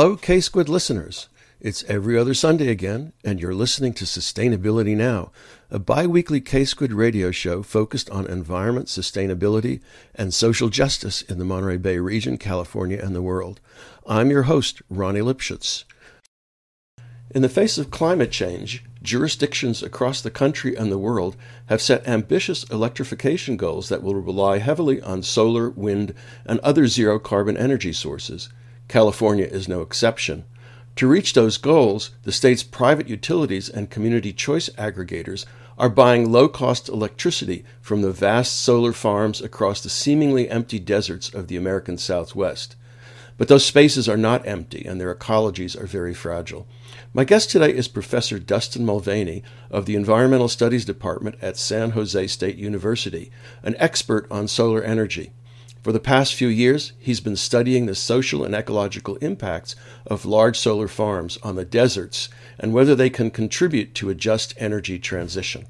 Hello, K Squid listeners. It's every other Sunday again, and you're listening to Sustainability Now, a bi weekly K Squid radio show focused on environment, sustainability, and social justice in the Monterey Bay region, California, and the world. I'm your host, Ronnie Lipschutz. In the face of climate change, jurisdictions across the country and the world have set ambitious electrification goals that will rely heavily on solar, wind, and other zero carbon energy sources. California is no exception. To reach those goals, the state's private utilities and community choice aggregators are buying low cost electricity from the vast solar farms across the seemingly empty deserts of the American Southwest. But those spaces are not empty and their ecologies are very fragile. My guest today is Professor Dustin Mulvaney of the Environmental Studies Department at San Jose State University, an expert on solar energy. For the past few years, he's been studying the social and ecological impacts of large solar farms on the deserts and whether they can contribute to a just energy transition.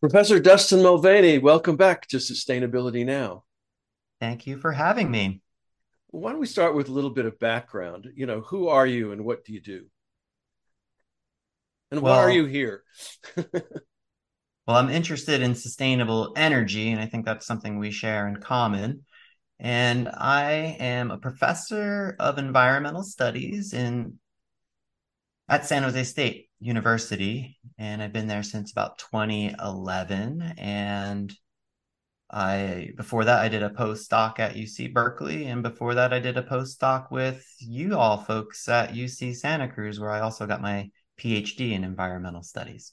Professor Dustin Mulvaney, welcome back to Sustainability Now. Thank you for having me. Why don't we start with a little bit of background? You know, who are you and what do you do? And well, why are you here? well, I'm interested in sustainable energy, and I think that's something we share in common and I am a professor of environmental studies in at San Jose State University, and I've been there since about 2011. And I before that I did a postdoc at UC Berkeley, and before that I did a postdoc with you all folks at UC Santa Cruz, where I also got my PhD in environmental studies.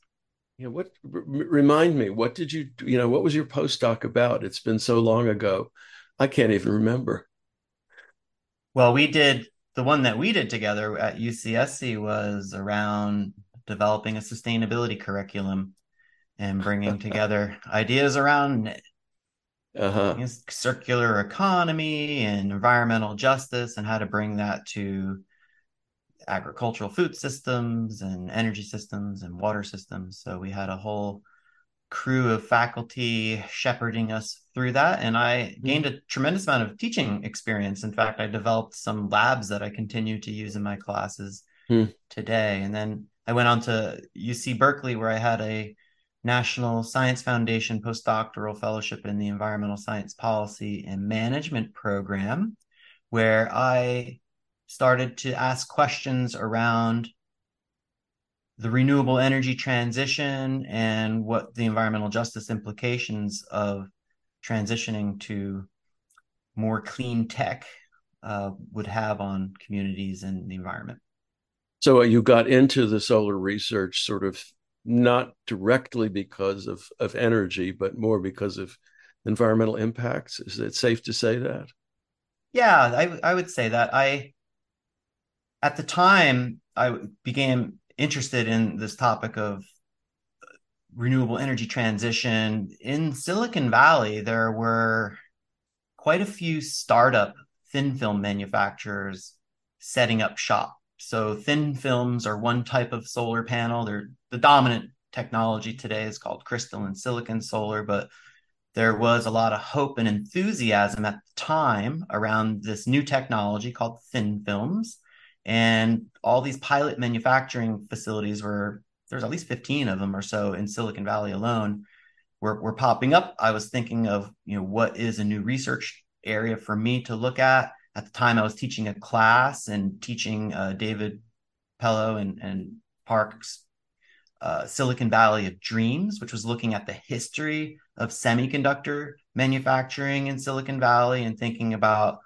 Yeah, what r- remind me? What did you you know? What was your postdoc about? It's been so long ago. I can't even remember. Well, we did the one that we did together at UCSC was around developing a sustainability curriculum and bringing together ideas around uh-huh. circular economy and environmental justice and how to bring that to agricultural food systems and energy systems and water systems. So we had a whole crew of faculty shepherding us through that and i mm-hmm. gained a tremendous amount of teaching experience in fact i developed some labs that i continue to use in my classes hmm. today and then i went on to uc berkeley where i had a national science foundation postdoctoral fellowship in the environmental science policy and management program where i started to ask questions around the renewable energy transition and what the environmental justice implications of transitioning to more clean tech uh, would have on communities and the environment. So uh, you got into the solar research sort of not directly because of, of energy, but more because of environmental impacts. Is it safe to say that? Yeah, I, I would say that. I at the time I began interested in this topic of renewable energy transition in Silicon Valley, there were quite a few startup thin film manufacturers setting up shop. So thin films are one type of solar panel. They're the dominant technology today is called crystalline silicon solar, but there was a lot of hope and enthusiasm at the time around this new technology called thin films and all these pilot manufacturing facilities were there's at least 15 of them or so in Silicon Valley alone were, were popping up. I was thinking of, you know, what is a new research area for me to look at. At the time, I was teaching a class and teaching uh, David Pellow and, and Park's uh, Silicon Valley of Dreams, which was looking at the history of semiconductor manufacturing in Silicon Valley and thinking about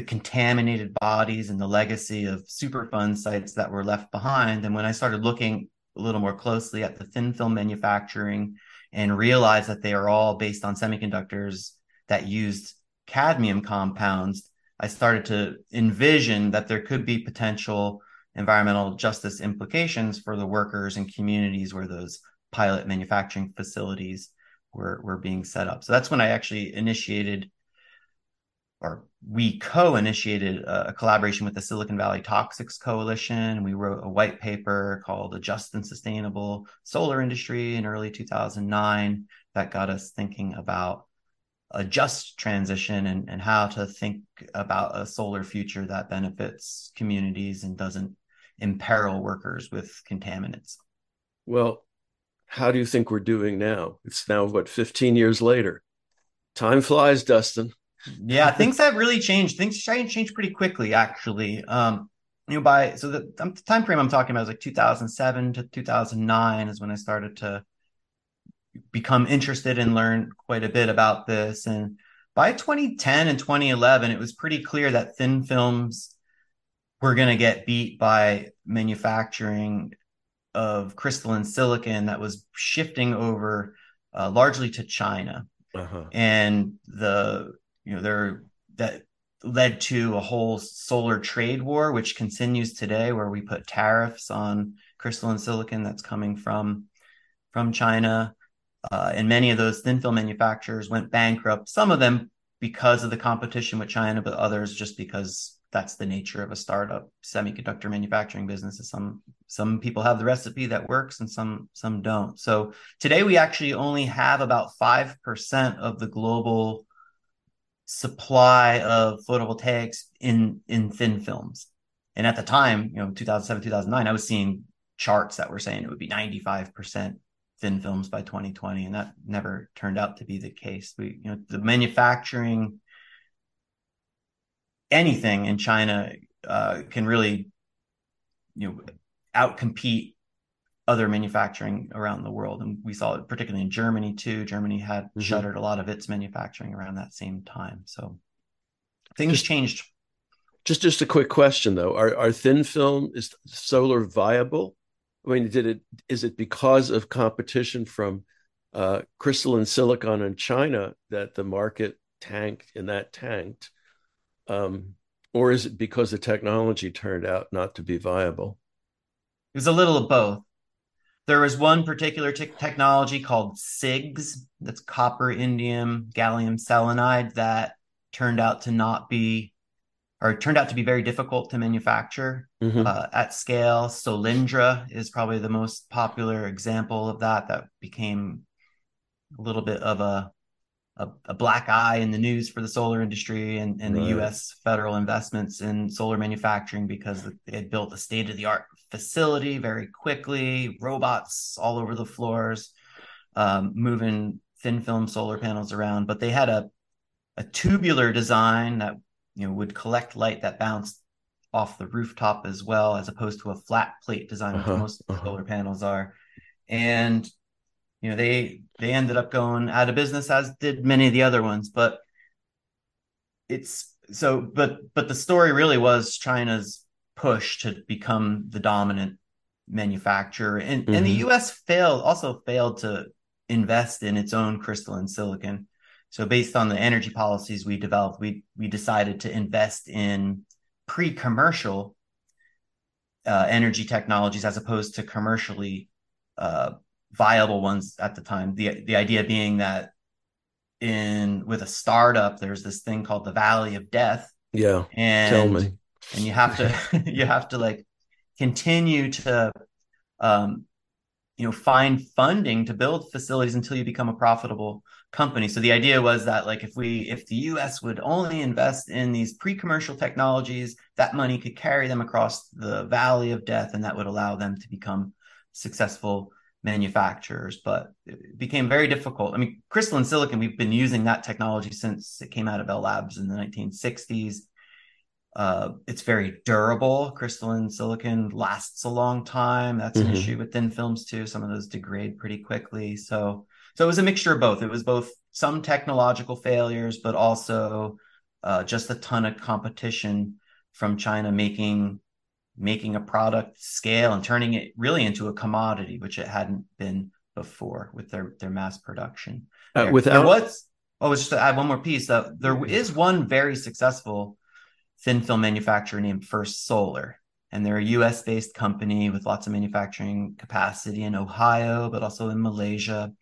the contaminated bodies and the legacy of Superfund sites that were left behind. And when I started looking a little more closely at the thin film manufacturing and realized that they are all based on semiconductors that used cadmium compounds, I started to envision that there could be potential environmental justice implications for the workers and communities where those pilot manufacturing facilities were, were being set up. So that's when I actually initiated or we co-initiated a, a, collaboration with the Silicon Valley Toxics Coalition. We wrote a white paper called "A Just and Sustainable Solar Industry" in early 2009 that got us thinking about a just transition and, and how to think about a solar future that benefits communities and doesn't imperil workers with contaminants. Well, how do you think we're doing now? It's now what 15 years later. Time flies, Dustin. Yeah, things have really changed. Things changed pretty quickly, actually. Um, you know, by so the, the time frame I'm talking about is like 2007 to 2009 is when I started to become interested and learn quite a bit about this. And by 2010 and 2011, it was pretty clear that thin films were going to get beat by manufacturing of crystalline silicon that was shifting over uh, largely to China. Uh-huh. And the, you know, there that led to a whole solar trade war, which continues today, where we put tariffs on crystalline silicon that's coming from from China. Uh, and many of those thin film manufacturers went bankrupt. Some of them because of the competition with China, but others just because that's the nature of a startup semiconductor manufacturing business. is Some some people have the recipe that works, and some some don't. So today we actually only have about five percent of the global supply of photovoltaics in in thin films. And at the time, you know, 2007, 2009, I was seeing charts that were saying it would be 95% thin films by 2020 and that never turned out to be the case we you know the manufacturing anything in china uh, can really you know outcompete other manufacturing around the world and we saw it particularly in germany too germany had mm-hmm. shuttered a lot of its manufacturing around that same time so things just, changed just just a quick question though are, are thin film is solar viable I mean, did it is it because of competition from uh, crystalline silicon in China that the market tanked and that tanked, um, or is it because the technology turned out not to be viable? It was a little of both. There was one particular technology called CIGS, that's copper, indium, gallium selenide, that turned out to not be or turned out to be very difficult to manufacture mm-hmm. uh, at scale. Solyndra is probably the most popular example of that. That became a little bit of a a, a black eye in the news for the solar industry and, and right. the U.S. federal investments in solar manufacturing because they had built a state of the art facility very quickly, robots all over the floors, um, moving thin film solar panels around. But they had a a tubular design that you know would collect light that bounced off the rooftop as well, as opposed to a flat plate design, uh-huh, which most uh-huh. solar panels are. And you know they they ended up going out of business, as did many of the other ones. But it's so, but but the story really was China's push to become the dominant manufacturer, and mm-hmm. and the mm-hmm. U.S. failed also failed to invest in its own crystalline silicon. So based on the energy policies we developed, we we decided to invest in pre-commercial uh, energy technologies as opposed to commercially uh, viable ones at the time. The the idea being that in with a startup, there's this thing called the Valley of Death. Yeah, and tell me. And you have to you have to like continue to um, you know find funding to build facilities until you become a profitable company so the idea was that like if we if the us would only invest in these pre-commercial technologies that money could carry them across the valley of death and that would allow them to become successful manufacturers but it became very difficult i mean crystalline silicon we've been using that technology since it came out of bell labs in the 1960s uh, it's very durable. Crystalline silicon lasts a long time. That's an mm-hmm. issue with thin films too. Some of those degrade pretty quickly. So, so it was a mixture of both. It was both some technological failures, but also uh, just a ton of competition from China making making a product scale and turning it really into a commodity, which it hadn't been before with their their mass production. Uh, without there was oh, just to add one more piece. Uh, there is one very successful thin film manufacturer named First Solar. And they're a US based company with lots of manufacturing capacity in Ohio, but also in Malaysia.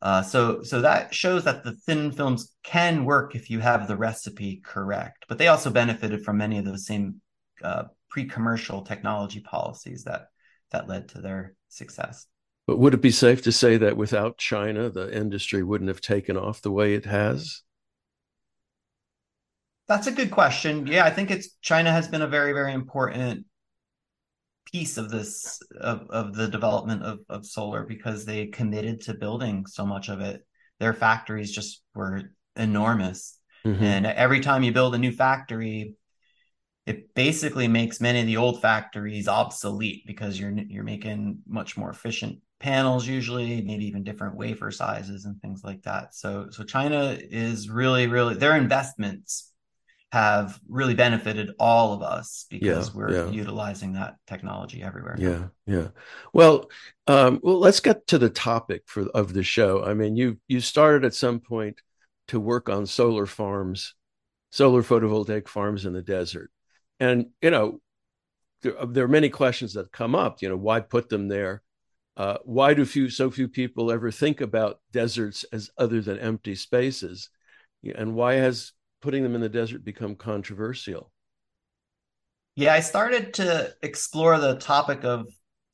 Uh, so, so that shows that the thin films can work if you have the recipe correct. But they also benefited from many of those same uh, pre-commercial technology policies that that led to their success. But would it be safe to say that without China, the industry wouldn't have taken off the way it has? That's a good question. Yeah, I think it's China has been a very, very important piece of this of, of the development of, of solar because they committed to building so much of it. Their factories just were enormous. Mm-hmm. And every time you build a new factory, it basically makes many of the old factories obsolete because you're you're making much more efficient panels usually maybe even different wafer sizes and things like that. So so china is really really their investments have really benefited all of us because yeah, we're yeah. utilizing that technology everywhere. Yeah yeah. Well um, well let's get to the topic for of the show. I mean you you started at some point to work on solar farms solar photovoltaic farms in the desert and you know there, there are many questions that come up you know why put them there? Uh, why do few so few people ever think about deserts as other than empty spaces? And why has putting them in the desert become controversial? Yeah i started to explore the topic of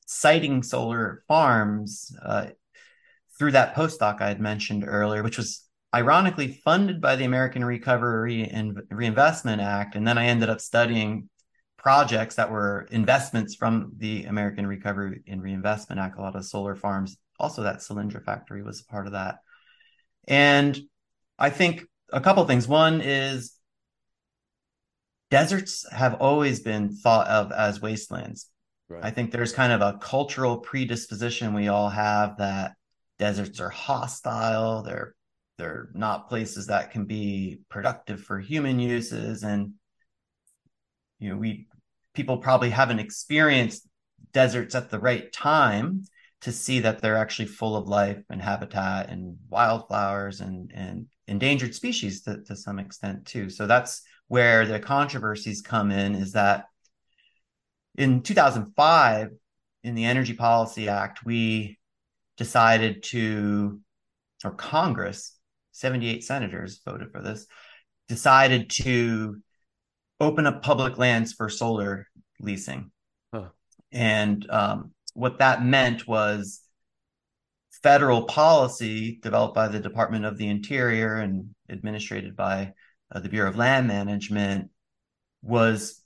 siting solar farms uh, through that postdoc i had mentioned earlier which was ironically funded by the American Recovery and Reinvestment Act. And then I ended up studying projects that were investments from the American Recovery and Reinvestment Act, a lot of solar farms. Also, that Solyndra factory was a part of that. And I think a couple things. One is deserts have always been thought of as wastelands. Right. I think there's kind of a cultural predisposition we all have that deserts are hostile, they're they're not places that can be productive for human uses and you know we people probably haven't experienced deserts at the right time to see that they're actually full of life and habitat and wildflowers and and endangered species to, to some extent too. So that's where the controversies come in is that in 2005 in the energy policy act we decided to or congress 78 senators voted for this, decided to open up public lands for solar leasing. Huh. And um, what that meant was federal policy developed by the Department of the Interior and administrated by uh, the Bureau of Land Management was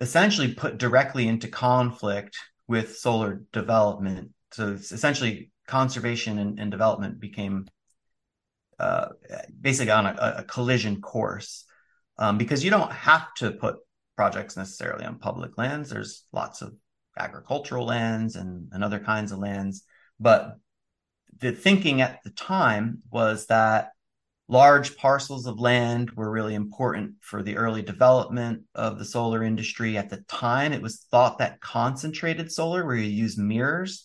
essentially put directly into conflict with solar development. So essentially conservation and, and development became uh, basically on a, a collision course um, because you don't have to put projects necessarily on public lands. There's lots of agricultural lands and, and other kinds of lands. But the thinking at the time was that large parcels of land were really important for the early development of the solar industry. At the time, it was thought that concentrated solar, where you use mirrors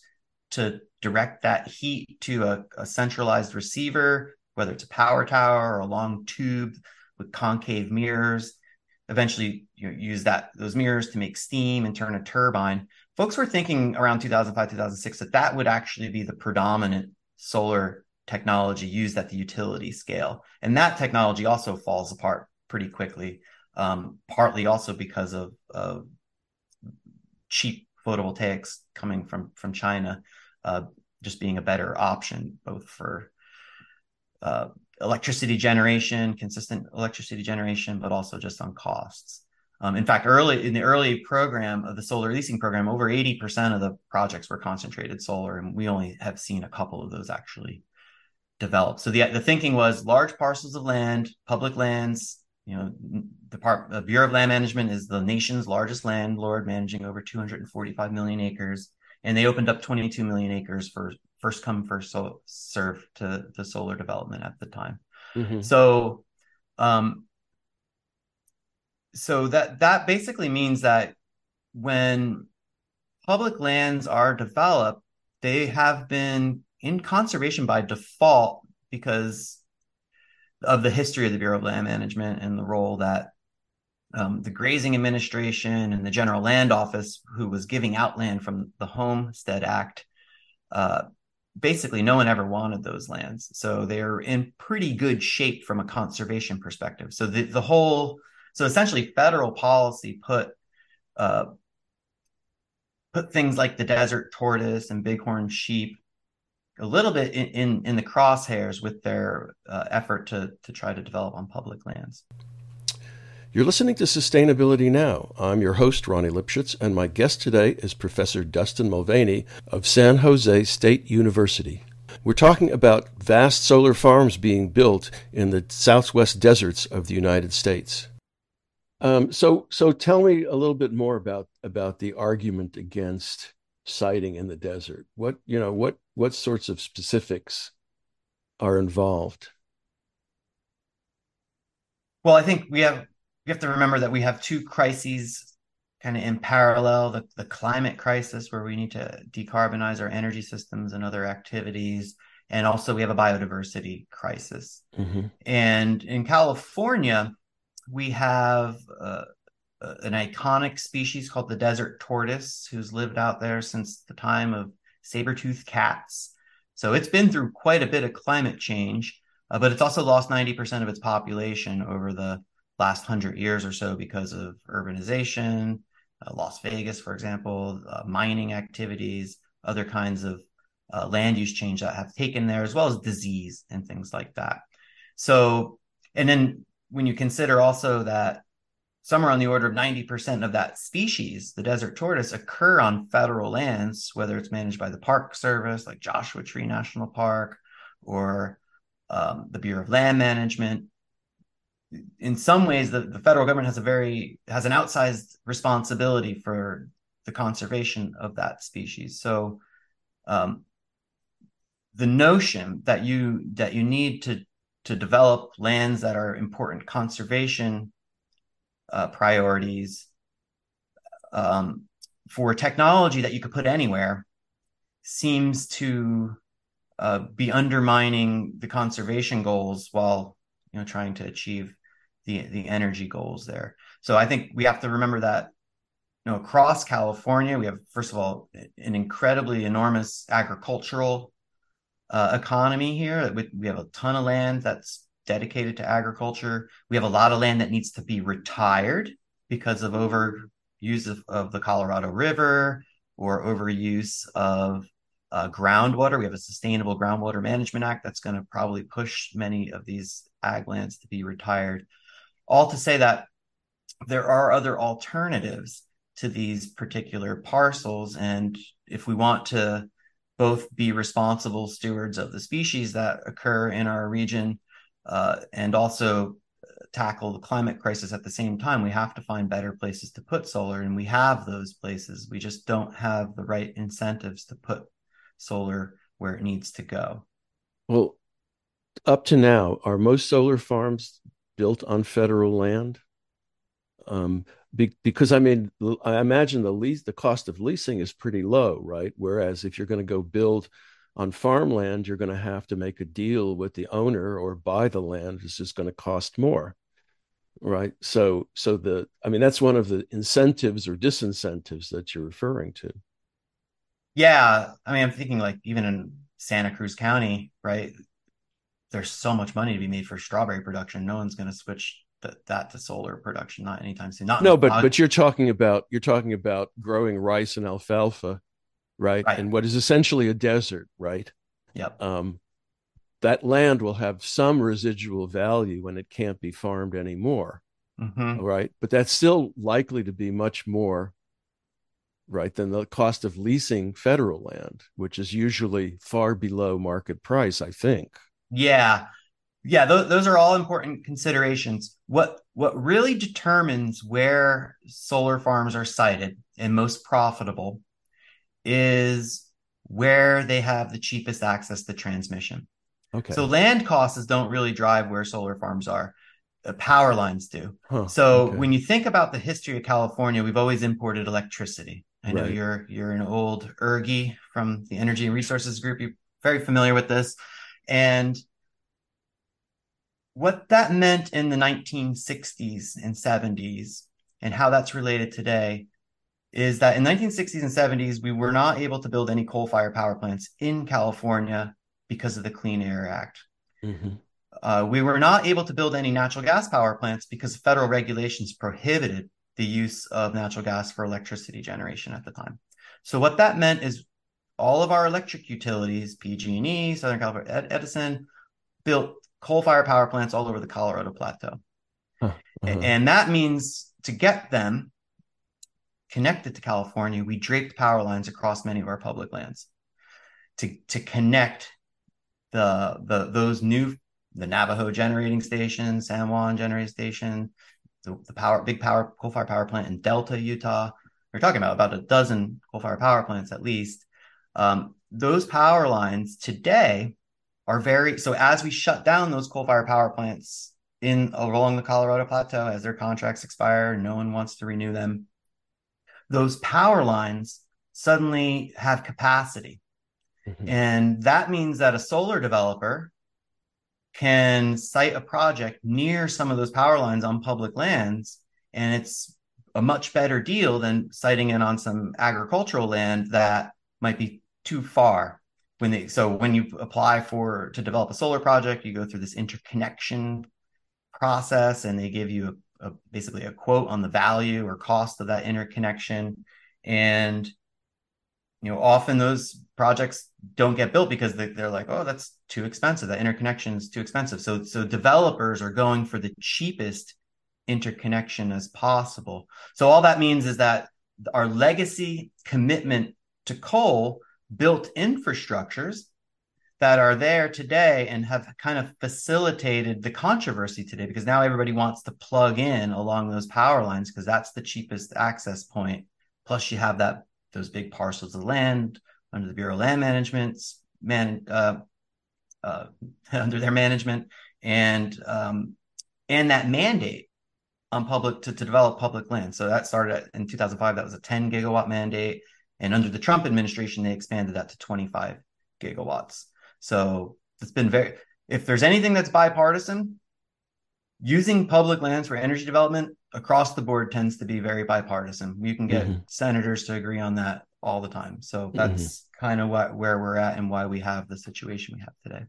to direct that heat to a, a centralized receiver, whether it's a power tower or a long tube with concave mirrors. Eventually, you know, use that those mirrors to make steam and turn a turbine. Folks were thinking around 2005, 2006 that that would actually be the predominant solar technology used at the utility scale, and that technology also falls apart pretty quickly. Um, partly also because of, of cheap photovoltaics coming from from China, uh, just being a better option both for uh, electricity generation, consistent electricity generation, but also just on costs. Um, in fact, early in the early program of the solar leasing program, over 80% of the projects were concentrated solar, and we only have seen a couple of those actually develop. So the the thinking was large parcels of land, public lands. You know, the, part, the Bureau of Land Management is the nation's largest landlord, managing over 245 million acres, and they opened up 22 million acres for first come first so, serve to the solar development at the time mm-hmm. so um so that that basically means that when public lands are developed they have been in conservation by default because of the history of the Bureau of Land Management and the role that um, the Grazing Administration and the General Land Office, who was giving out land from the Homestead Act, uh, basically no one ever wanted those lands. So they're in pretty good shape from a conservation perspective. So the, the whole, so essentially federal policy put, uh, put things like the desert tortoise and bighorn sheep a little bit in, in, in the crosshairs with their uh, effort to, to try to develop on public lands. You're listening to Sustainability Now. I'm your host, Ronnie Lipschutz, and my guest today is Professor Dustin Mulvaney of San Jose State University. We're talking about vast solar farms being built in the southwest deserts of the United States. Um, so, so tell me a little bit more about about the argument against siting in the desert. What you know, what what sorts of specifics are involved? Well, I think we have we have to remember that we have two crises kind of in parallel the, the climate crisis where we need to decarbonize our energy systems and other activities and also we have a biodiversity crisis mm-hmm. and in california we have uh, an iconic species called the desert tortoise who's lived out there since the time of saber-toothed cats so it's been through quite a bit of climate change uh, but it's also lost 90% of its population over the last 100 years or so because of urbanization uh, las vegas for example uh, mining activities other kinds of uh, land use change that have taken there as well as disease and things like that so and then when you consider also that somewhere on the order of 90% of that species, the desert tortoise, occur on federal lands, whether it's managed by the Park Service, like Joshua Tree National Park, or um, the Bureau of Land Management. In some ways, the, the federal government has a very has an outsized responsibility for the conservation of that species. So, um, the notion that you that you need to to develop lands that are important conservation uh, priorities um, for technology that you could put anywhere seems to uh, be undermining the conservation goals while you know trying to achieve the the energy goals there. So I think we have to remember that you know across California we have first of all an incredibly enormous agricultural uh, economy here. We, we have a ton of land that's dedicated to agriculture. We have a lot of land that needs to be retired because of overuse of, of the Colorado River or overuse of uh, groundwater. We have a Sustainable Groundwater Management Act that's going to probably push many of these ag lands to be retired. All to say that there are other alternatives to these particular parcels. And if we want to both be responsible stewards of the species that occur in our region uh, and also tackle the climate crisis at the same time. We have to find better places to put solar, and we have those places. We just don't have the right incentives to put solar where it needs to go. Well, up to now, are most solar farms built on federal land? Um, be, because I mean, I imagine the lease, the cost of leasing is pretty low, right? Whereas if you're going to go build on farmland, you're going to have to make a deal with the owner or buy the land. It's just going to cost more, right? So, so the, I mean, that's one of the incentives or disincentives that you're referring to. Yeah, I mean, I'm thinking like even in Santa Cruz County, right? There's so much money to be made for strawberry production. No one's going to switch that that to solar production not anytime soon. Not no, but but you're talking about you're talking about growing rice and alfalfa, right? right? And what is essentially a desert, right? Yep. Um, that land will have some residual value when it can't be farmed anymore, mm-hmm. right? But that's still likely to be much more, right, than the cost of leasing federal land, which is usually far below market price. I think. Yeah, yeah, th- those are all important considerations. What what really determines where solar farms are sited and most profitable is where they have the cheapest access to transmission. Okay. So land costs don't really drive where solar farms are. The power lines do. Huh, so okay. when you think about the history of California, we've always imported electricity. I know right. you're you're an old ergie from the Energy and Resources Group. You're very familiar with this. And what that meant in the 1960s and 70s and how that's related today is that in 1960s and 70s we were not able to build any coal-fired power plants in California because of the Clean Air Act. Mm-hmm. Uh, we were not able to build any natural gas power plants because federal regulations prohibited the use of natural gas for electricity generation at the time. So what that meant is all of our electric utilities, PG&E, Southern California Edison, built coal fired power plants all over the Colorado Plateau. Huh. Uh-huh. And that means to get them connected to California, we draped power lines across many of our public lands to, to connect the, the those new the Navajo generating station, San Juan generating station, the, the power big power coal fired power plant in Delta, Utah. We're talking about about a dozen coal fired power plants at least. Um, those power lines today are very so as we shut down those coal fired power plants in along the Colorado Plateau as their contracts expire, no one wants to renew them. Those power lines suddenly have capacity. Mm-hmm. And that means that a solar developer can site a project near some of those power lines on public lands. And it's a much better deal than siting it on some agricultural land that might be too far. When they so when you apply for to develop a solar project you go through this interconnection process and they give you a, a, basically a quote on the value or cost of that interconnection. And you know often those projects don't get built because they, they're like oh that's too expensive. That interconnection is too expensive. So so developers are going for the cheapest interconnection as possible. So all that means is that our legacy commitment to coal built infrastructures that are there today and have kind of facilitated the controversy today because now everybody wants to plug in along those power lines because that's the cheapest access point. Plus you have that those big parcels of land under the bureau of land management's man uh, uh, under their management and um, and that mandate on public to, to develop public land. So that started in 2005 that was a 10 gigawatt mandate and under the Trump administration, they expanded that to 25 gigawatts. So it's been very, if there's anything that's bipartisan, using public lands for energy development across the board tends to be very bipartisan. You can get mm-hmm. senators to agree on that all the time. So that's mm-hmm. kind of what where we're at and why we have the situation we have today.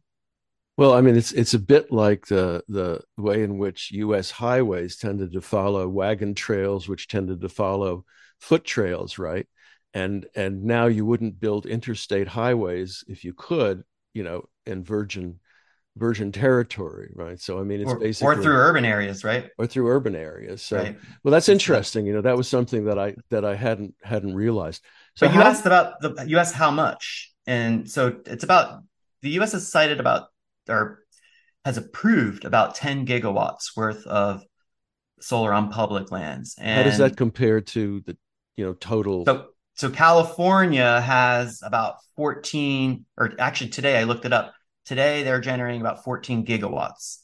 Well, I mean, it's it's a bit like the the way in which U.S. highways tended to follow wagon trails, which tended to follow foot trails, right? And and now you wouldn't build interstate highways if you could you know in virgin virgin territory right? So i mean it's or, basically or through urban areas right? Or through urban areas so right. well that's interesting you know that was something that i that i hadn't hadn't realized. So you asked about the you asked how much and so it's about the us has sited about or has approved about 10 gigawatts worth of solar on public lands and how does that compare to the you know total so so California has about 14, or actually today I looked it up. Today they're generating about 14 gigawatts.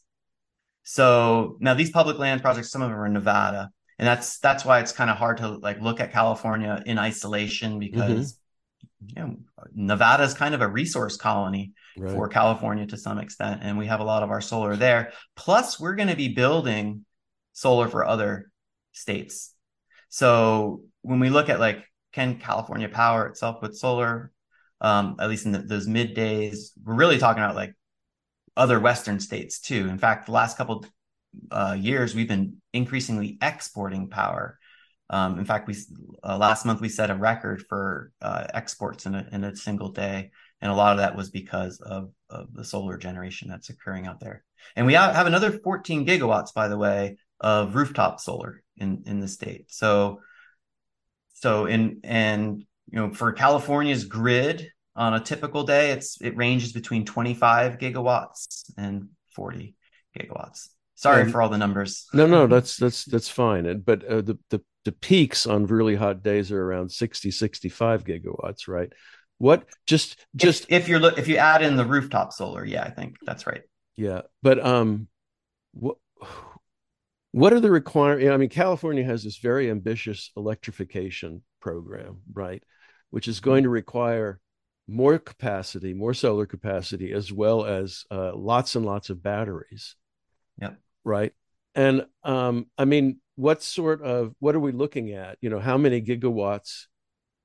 So now these public land projects, some of them are in Nevada, and that's that's why it's kind of hard to like look at California in isolation because mm-hmm. you know Nevada is kind of a resource colony right. for California to some extent, and we have a lot of our solar there. Plus, we're going to be building solar for other states. So when we look at like can California power itself with solar? Um, at least in the, those middays, we're really talking about like other Western states too. In fact, the last couple uh, years, we've been increasingly exporting power. Um, in fact, we uh, last month we set a record for uh, exports in a, in a single day, and a lot of that was because of, of the solar generation that's occurring out there. And we have another 14 gigawatts, by the way, of rooftop solar in in the state. So so in and you know for California's grid on a typical day, it's it ranges between 25 gigawatts and 40 gigawatts. Sorry for all the numbers. No, no, that's that's that's fine. But uh, the the the peaks on really hot days are around 60 65 gigawatts, right? What just just if, if you're if you add in the rooftop solar, yeah, I think that's right. Yeah, but um, what what are the requirements? I mean, California has this very ambitious electrification program, right? Which is going to require more capacity, more solar capacity, as well as uh, lots and lots of batteries. Yeah. Right. And um, I mean, what sort of what are we looking at? You know, how many gigawatts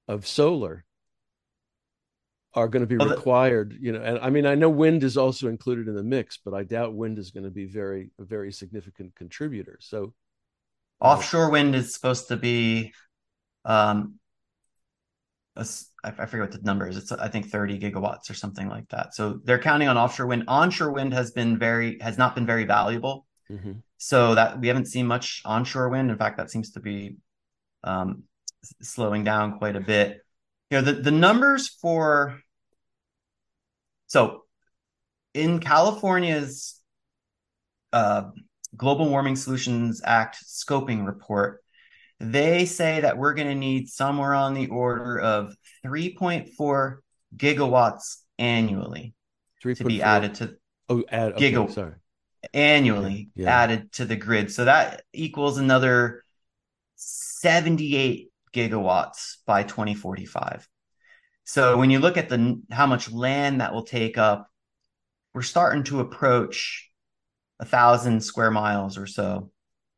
of solar are going to be well, required you know and i mean i know wind is also included in the mix but i doubt wind is going to be very a very significant contributor so uh, offshore uh, wind is supposed to be um a, I forget what the number is it's i think 30 gigawatts or something like that so they're counting on offshore wind onshore wind has been very has not been very valuable Mm-hmm. So that we haven't seen much onshore wind. In fact, that seems to be um, slowing down quite a bit. You know, the, the numbers for so in California's uh, Global Warming Solutions Act scoping report, they say that we're going to need somewhere on the order of 3.4 gigawatts annually 3. to be 4. added to oh add okay, gigaw- sorry annually yeah. added to the grid so that equals another 78 gigawatts by 2045 so when you look at the how much land that will take up we're starting to approach a thousand square miles or so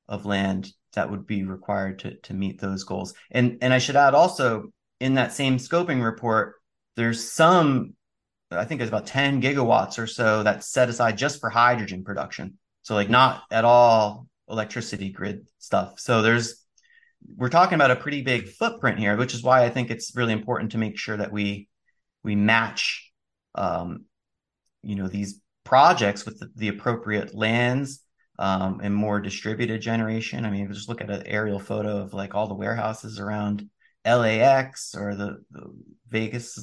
of land that would be required to to meet those goals. And and I should add also in that same scoping report, there's some I think it's about 10 gigawatts or so that's set aside just for hydrogen production. So like not at all electricity grid stuff. So there's we're talking about a pretty big footprint here, which is why I think it's really important to make sure that we we match um, you know these projects with the, the appropriate lands um, and more distributed generation. I mean, just look at an aerial photo of like all the warehouses around LAX or the, the Vegas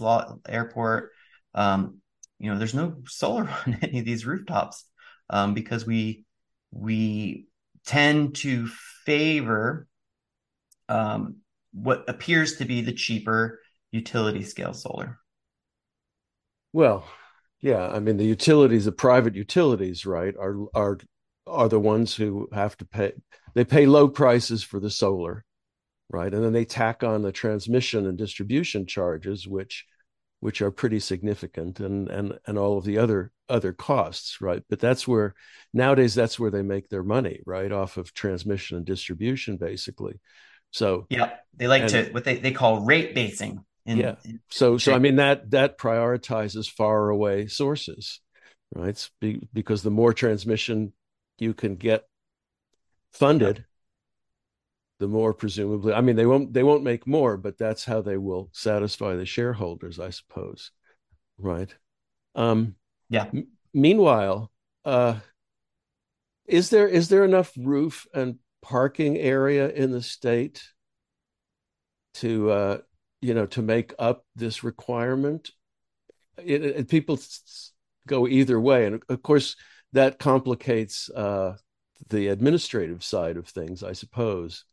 airport. Um, you know, there's no solar on any of these rooftops um, because we we tend to favor um, what appears to be the cheaper utility scale solar. Well, yeah, I mean the utilities, the private utilities, right, are are are the ones who have to pay they pay low prices for the solar right? And then they tack on the transmission and distribution charges which which are pretty significant and and and all of the other other costs right? But that's where nowadays that's where they make their money right off of transmission and distribution basically so yeah they like and, to what they, they call rate basing in, yeah so so i mean that that prioritizes far away sources right because the more transmission you can get funded, yeah. the more presumably. I mean, they won't they won't make more, but that's how they will satisfy the shareholders, I suppose. Right. Um, yeah. M- meanwhile, uh, is there is there enough roof and parking area in the state to uh, you know to make up this requirement? It, it, people go either way, and of course that complicates uh, the administrative side of things, I suppose.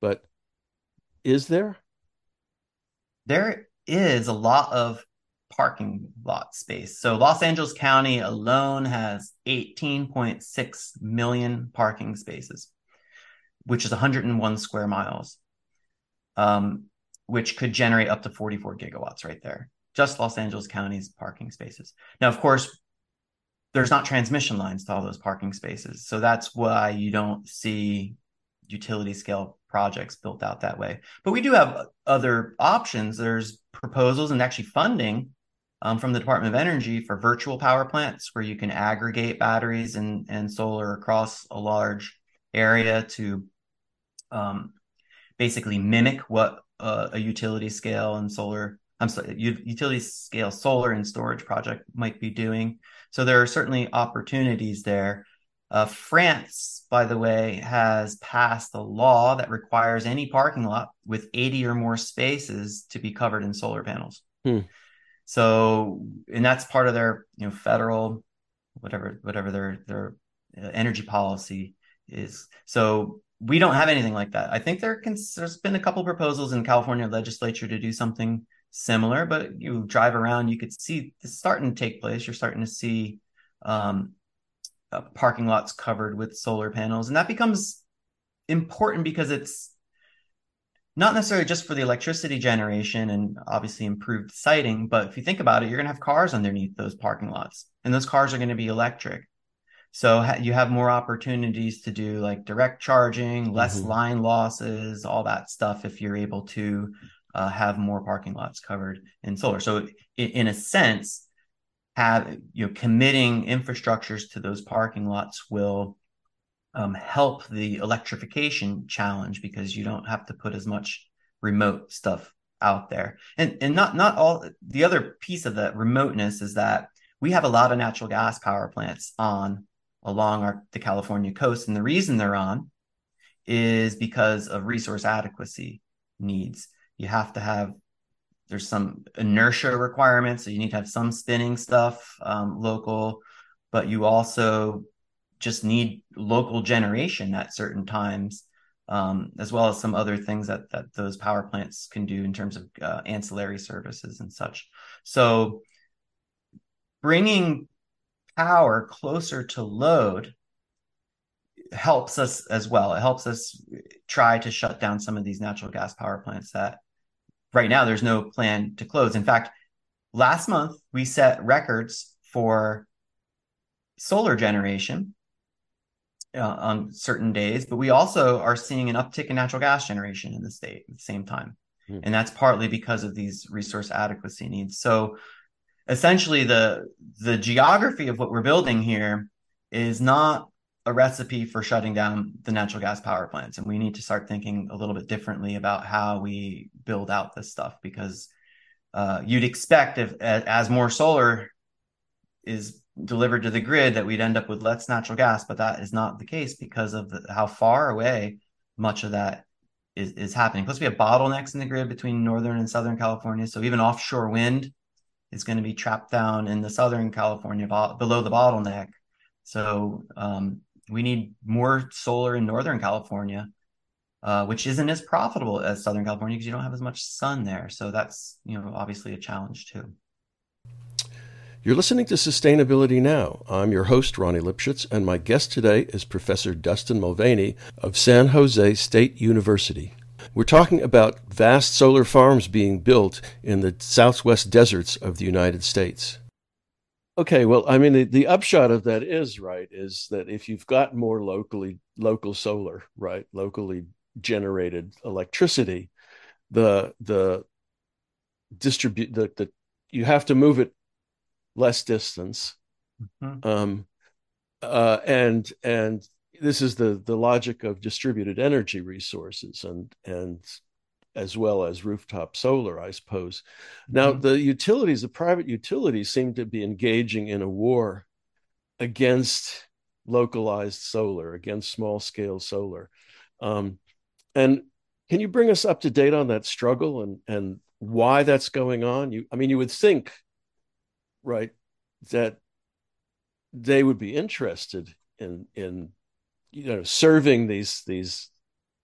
But is there? There is a lot of parking lot space. So Los Angeles County alone has 18.6 million parking spaces, which is 101 square miles, um, which could generate up to 44 gigawatts right there. Just Los Angeles County's parking spaces. Now, of course, there's not transmission lines to all those parking spaces. So that's why you don't see utility scale projects built out that way. But we do have other options. There's proposals and actually funding um, from the Department of Energy for virtual power plants where you can aggregate batteries and, and solar across a large area to um, basically mimic what uh, a utility scale and solar I'm sorry, utility scale solar and storage project might be doing. So there are certainly opportunities there. Uh, France, by the way, has passed a law that requires any parking lot with 80 or more spaces to be covered in solar panels. Hmm. So, and that's part of their, you know, federal, whatever, whatever their their uh, energy policy is. So we don't have anything like that. I think there can, there's been a couple proposals in California legislature to do something similar, but you drive around, you could see this starting to take place. You're starting to see um, uh, parking lots covered with solar panels, and that becomes important because it's not necessarily just for the electricity generation and obviously improved siting, but if you think about it, you're going to have cars underneath those parking lots, and those cars are going to be electric. So ha- you have more opportunities to do like direct charging, less mm-hmm. line losses, all that stuff if you're able to uh, have more parking lots covered in solar. So in, in, a sense, have you know committing infrastructures to those parking lots will um, help the electrification challenge because you don't have to put as much remote stuff out there. And and not not all the other piece of the remoteness is that we have a lot of natural gas power plants on along our, the California coast. And the reason they're on is because of resource adequacy needs. You have to have there's some inertia requirements, so you need to have some spinning stuff um, local, but you also just need local generation at certain times, um, as well as some other things that that those power plants can do in terms of uh, ancillary services and such. So, bringing power closer to load helps us as well. It helps us try to shut down some of these natural gas power plants that right now there's no plan to close. In fact, last month we set records for solar generation uh, on certain days, but we also are seeing an uptick in natural gas generation in the state at the same time. Mm. And that's partly because of these resource adequacy needs. So essentially the the geography of what we're building here is not a recipe for shutting down the natural gas power plants. And we need to start thinking a little bit differently about how we build out this stuff because uh, you'd expect if as more solar is delivered to the grid that we'd end up with less natural gas but that is not the case because of the, how far away much of that is, is happening. Plus we have bottlenecks in the grid between northern and southern california. So even offshore wind is going to be trapped down in the Southern California below the bottleneck. So um, we need more solar in Northern California, uh, which isn't as profitable as Southern California because you don't have as much sun there. So that's you know obviously a challenge too. You're listening to Sustainability Now. I'm your host, Ronnie Lipschutz, and my guest today is Professor Dustin Mulvaney of San Jose State University. We're talking about vast solar farms being built in the southwest deserts of the United States. Okay, well, I mean, the, the upshot of that is right is that if you've got more locally local solar, right, locally generated electricity, the the distribute the, the you have to move it less distance, mm-hmm. um, uh, and and this is the the logic of distributed energy resources and and as well as rooftop solar, I suppose. Now, mm-hmm. the utilities, the private utilities, seem to be engaging in a war against localized solar, against small scale solar. Um, and can you bring us up to date on that struggle and and why that's going on? You, I mean, you would think, right, that they would be interested in in you know serving these these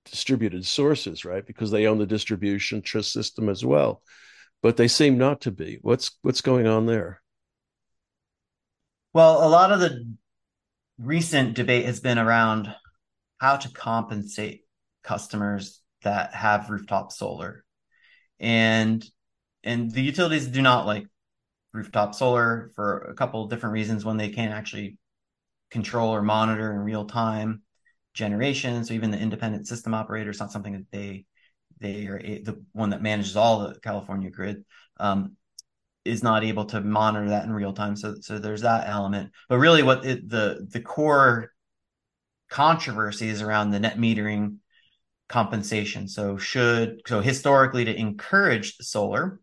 distributed sources right? Because they own the distribution trust system as well. But they seem not to be. What's what's going on there? Well a lot of the recent debate has been around how to compensate customers that have rooftop solar. And and the utilities do not like rooftop solar for a couple different reasons. When they can't actually control or monitor in real time generation. So even the independent system operator is not something that they they are the one that manages all the California grid um, is not able to monitor that in real time. So so there's that element. But really, what it, the the core controversy is around the net metering compensation. So should so historically to encourage solar,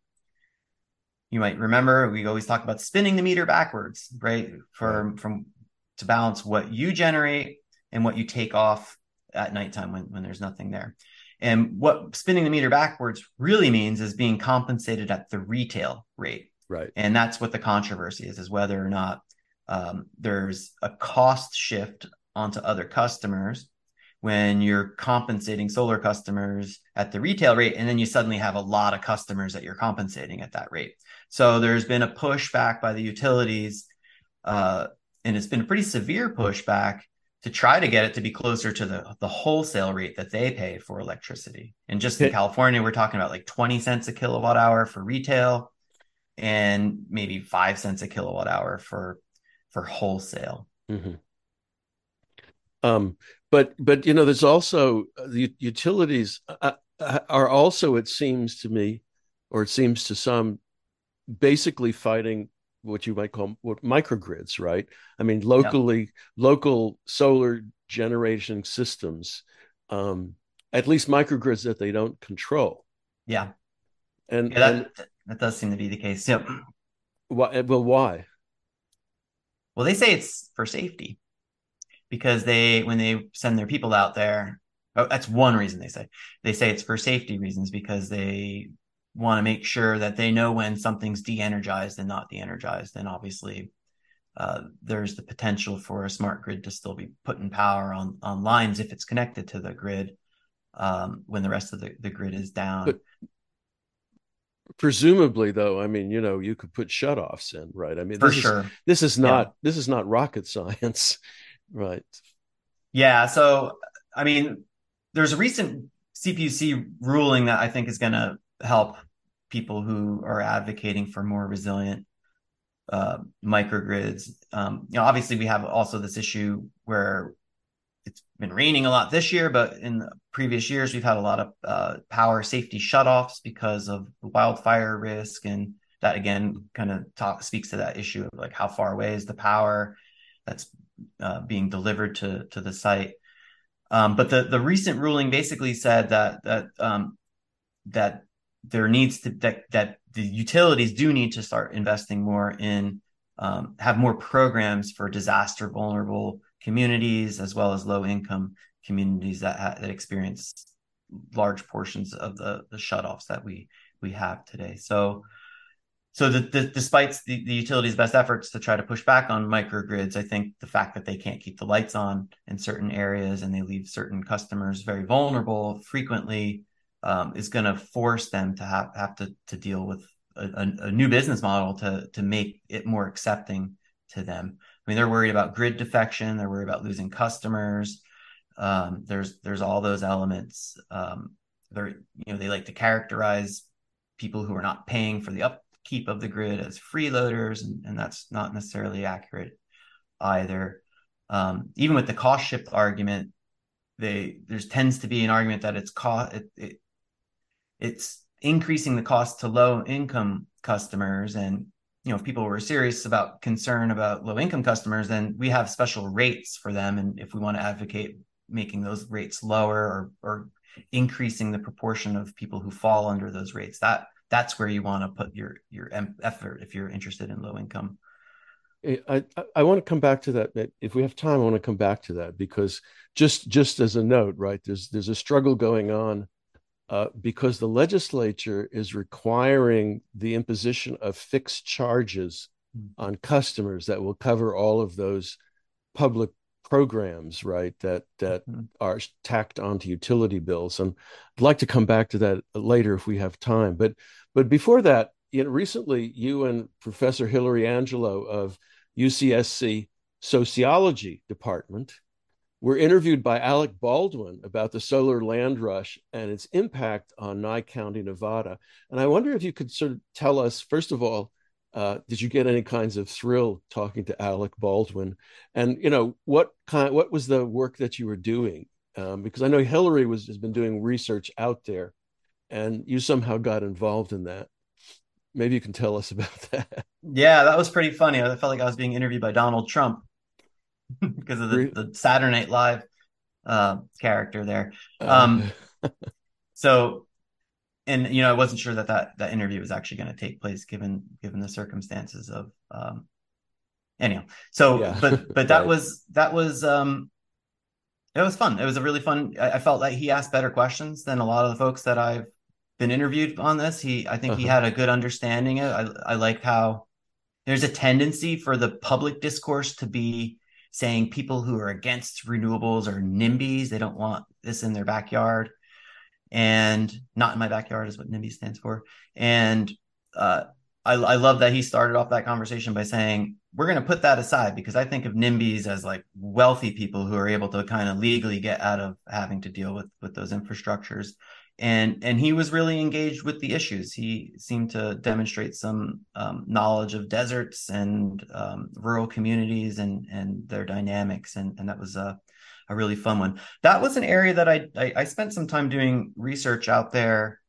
you might remember we always talk about spinning the meter backwards, right? For from to balance what you generate and what you take off at nighttime when, when there's nothing there. And what spinning the meter backwards really means is being compensated at the retail rate. Right. And that's what the controversy is, is whether or not um, there's a cost shift onto other customers when you're compensating solar customers at the retail rate and then you suddenly have a lot of customers that you're compensating at that rate so there's been a pushback by the utilities uh, and it's been a pretty severe pushback to try to get it to be closer to the, the wholesale rate that they pay for electricity. And just in it, California, we're talking about like 20 cents a kilowatt hour for retail and maybe five cents a kilowatt hour for for wholesale. Mm-hmm. Um, but but you know, there's also uh, the utilities uh, uh, are also, it seems to me, or it seems to some, basically fighting what you might call what microgrids, right? I mean, locally, yeah. local solar generation systems, um, at least microgrids that they don't control. Yeah, and yeah, that, and, that does seem to be the case. Yep. Why? Well, why? Well, they say it's for safety. because they when they send their people out there oh, that's one reason they say they say it's for safety reasons because they want to make sure that they know when something's de-energized and not de-energized and obviously uh, there's the potential for a smart grid to still be putting power on on lines if it's connected to the grid um, when the rest of the, the grid is down. But presumably, though, I mean, you know, you could put shutoffs in, right? I mean, for this sure. Is, this is not yeah. this is not rocket science, right? Yeah. So, I mean, there's a recent CPUC ruling that I think is going to help people who are advocating for more resilient uh, microgrids. Um, you know, obviously, we have also this issue where it's been raining a lot this year, but in previous years, we've had a lot of uh, power safety shutoffs because of the wildfire risk, and that again kind of talk, speaks to that issue of like how far away is the power that's uh, being delivered to to the site. Um, but the the recent ruling basically said that that um, that there needs to that that the utilities do need to start investing more in um, have more programs for disaster vulnerable communities as well as low income communities that ha- that experience large portions of the the shutoffs that we we have today. So so the, the, despite the, the utilities' best efforts to try to push back on microgrids, I think the fact that they can't keep the lights on in certain areas and they leave certain customers very vulnerable frequently um, is going to force them to have, have to, to deal with a, a, a, new business model to, to make it more accepting to them. I mean, they're worried about grid defection. They're worried about losing customers. Um, there's there's all those elements. Um, they're you know they like to characterize people who are not paying for the upkeep of the grid as freeloaders, and, and that's not necessarily accurate either. Um, even with the cost shift argument, they there's tends to be an argument that it's cost it, it, it's increasing the cost to low income customers and you know if people were serious about concern about low income customers then we have special rates for them and if we want to advocate making those rates lower or or increasing the proportion of people who fall under those rates that that's where you want to put your your effort if you're interested in low income eh, I, I want to come back to that. If we have time, I want to come back to that because just just as a note, right? There's there's a struggle going on uh, because the legislature is requiring the imposition of fixed charges mm-hmm. on customers that will cover all of those public programs right that that mm-hmm. are tacked onto utility bills and i'd like to come back to that later if we have time but but before that you know recently you and professor hilary angelo of ucsc sociology department were interviewed by Alec Baldwin about the solar land rush and its impact on Nye County, Nevada. And I wonder if you could sort of tell us, first of all, uh, did you get any kinds of thrill talking to Alec Baldwin? And you know what kind, what was the work that you were doing? Um, because I know Hilary was has been doing research out there, and you somehow got involved in that. Maybe you can tell us about that. Yeah, that was pretty funny. I felt like I was being interviewed by Donald Trump. because of the, the, Saturday Night Live uh, character there. Um, so, and you know, I wasn't sure that that, that interview was actually going to take place given given the circumstances of. Um, anyhow, so yeah. but but that right. was that was um, it was fun. It was a really fun. I, I, felt like he asked better questions than a lot of the folks that I've been interviewed on this. He, I think uh-huh. he had a good understanding. Of, I I like how there's a tendency for the public discourse to be saying people who are against renewables are NIMBYs. They don't want this in their backyard. And not in my backyard is what NIMBY stands for. And uh, I, I love that he started off that conversation by saying, we're going to put that aside because I think of NIMBYs as like wealthy people who are able to kind of legally get out of having to deal with with those infrastructures and and he was really engaged with the issues. He seemed to demonstrate some um, knowledge of deserts and um, rural communities and and their dynamics, and and that was a a really fun one. That was an area that I I, I spent some time doing research out there